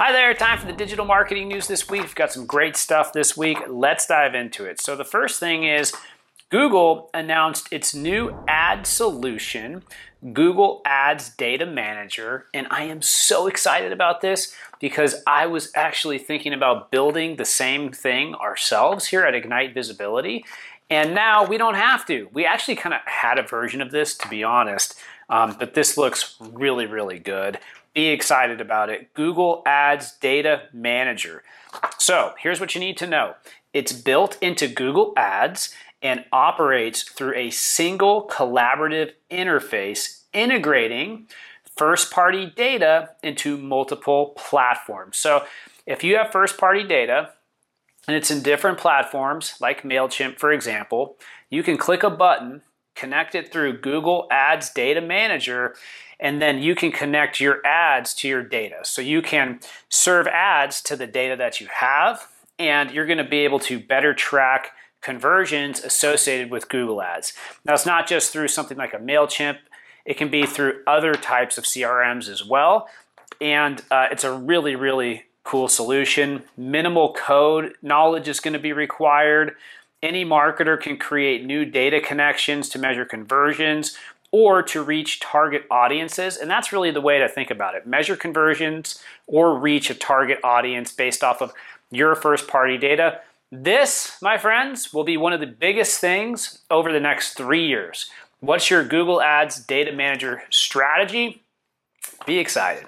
Hi there, time for the digital marketing news this week. We've got some great stuff this week. Let's dive into it. So, the first thing is Google announced its new ad solution, Google Ads Data Manager, and I am so excited about this because I was actually thinking about building the same thing ourselves here at Ignite Visibility. And now we don't have to. We actually kind of had a version of this, to be honest, um, but this looks really, really good be excited about it. Google Ads Data Manager. So here's what you need to know it's built into Google Ads and operates through a single collaborative interface integrating first party data into multiple platforms. So if you have first party data, and it's in different platforms like MailChimp, for example, you can click a button, connect it through Google Ads Data Manager, and then you can connect your ads to your data. So you can serve ads to the data that you have, and you're going to be able to better track conversions associated with Google Ads. Now, it's not just through something like a MailChimp, it can be through other types of CRMs as well. And uh, it's a really, really cool solution. Minimal code knowledge is going to be required. Any marketer can create new data connections to measure conversions or to reach target audiences. And that's really the way to think about it. Measure conversions or reach a target audience based off of your first party data. This, my friends, will be one of the biggest things over the next three years. What's your Google Ads Data Manager strategy? Be excited.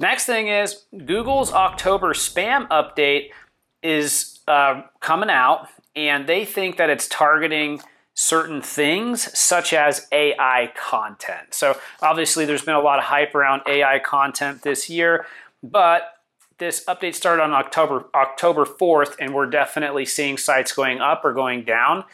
Next thing is Google's October spam update is uh, coming out, and they think that it's targeting certain things such as AI content. So obviously there's been a lot of hype around AI content this year, but this update started on October October 4th and we're definitely seeing sites going up or going down.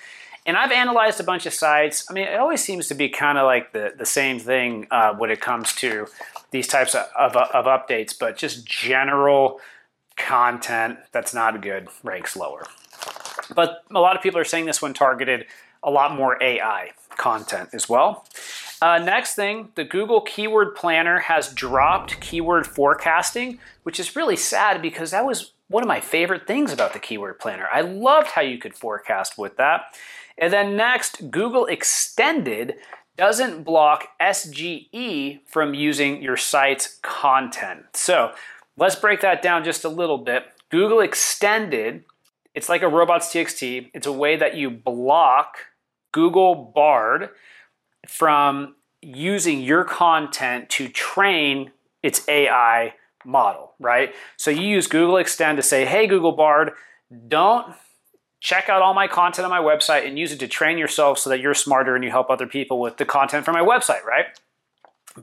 And I've analyzed a bunch of sites. I mean, it always seems to be kind of like the, the same thing uh, when it comes to these types of, of, of updates, but just general content that's not good ranks lower. But a lot of people are saying this one targeted a lot more AI content as well. Uh, next thing, the Google Keyword Planner has dropped keyword forecasting, which is really sad because that was one of my favorite things about the Keyword Planner. I loved how you could forecast with that. And then next, Google Extended doesn't block SGE from using your site's content. So let's break that down just a little bit. Google Extended, it's like a robots.txt. It's a way that you block Google Bard from using your content to train its AI model, right? So you use Google Extend to say, hey, Google Bard, don't check out all my content on my website and use it to train yourself so that you're smarter and you help other people with the content from my website, right?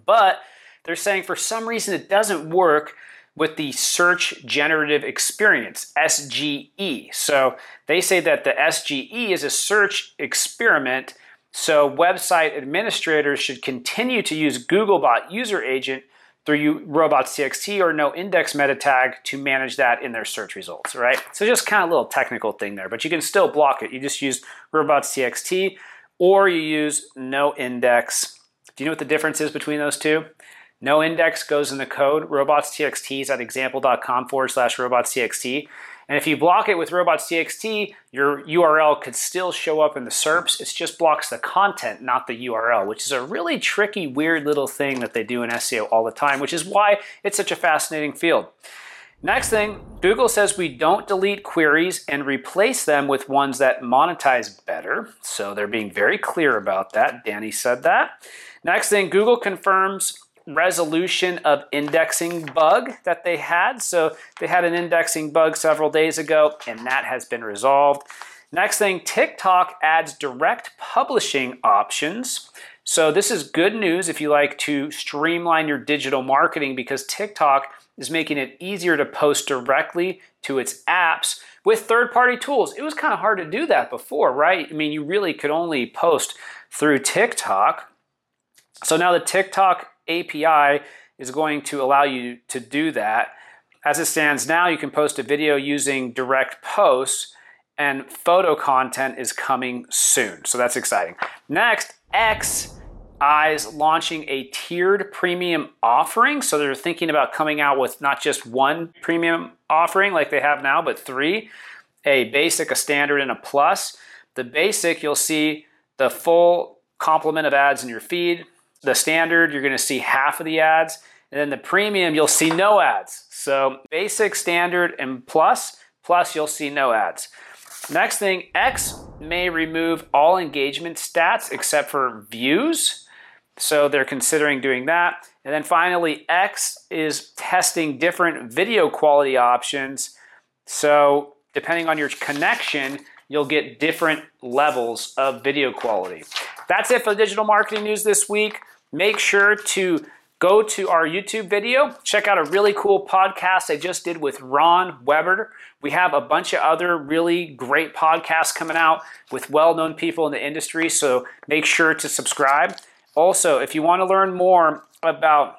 But they're saying for some reason it doesn't work with the Search Generative Experience, SGE. So they say that the SGE is a search experiment, so website administrators should continue to use Googlebot User Agent through robots.txt or no index meta tag to manage that in their search results, right? So just kind of a little technical thing there, but you can still block it. You just use robots.txt or you use no index. Do you know what the difference is between those two? No index goes in the code. Robots.txt is at example.com forward slash robots.txt. And if you block it with robots.txt, your URL could still show up in the SERPs. It just blocks the content, not the URL, which is a really tricky, weird little thing that they do in SEO all the time, which is why it's such a fascinating field. Next thing, Google says we don't delete queries and replace them with ones that monetize better. So they're being very clear about that. Danny said that. Next thing, Google confirms resolution of indexing bug that they had. So they had an indexing bug several days ago, and that has been resolved. Next thing, TikTok adds direct publishing options. So this is good news if you like to streamline your digital marketing because TikTok is making it easier to post directly to its apps with third-party tools. It was kind of hard to do that before, right? I mean, you really could only post through TikTok. So now the TikTok API is going to allow you to do that. As it stands now, you can post a video using direct posts and photo content is coming soon. So that's exciting. Next, X eyes launching a tiered premium offering. So they're thinking about coming out with not just one premium offering like they have now, but three a basic, a standard, and a plus. The basic, you'll see the full complement of ads in your feed. The standard, you're gonna see half of the ads. And then the premium, you'll see no ads. So basic, standard, and plus, plus you'll see no ads. Next thing, X may remove all engagement stats except for views. So they're considering doing that. And then finally, X is testing different video quality options. So depending on your connection, you'll get different levels of video quality. That's it for digital marketing news this week. Make sure to go to our YouTube video, check out a really cool podcast I just did with Ron Weber. We have a bunch of other really great podcasts coming out with well known people in the industry, so make sure to subscribe. Also, if you want to learn more about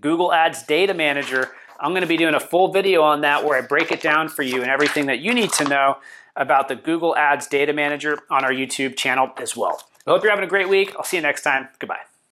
Google Ads Data Manager, I'm going to be doing a full video on that where I break it down for you and everything that you need to know about the Google Ads Data Manager on our YouTube channel as well. I hope you're having a great week. I'll see you next time. Goodbye.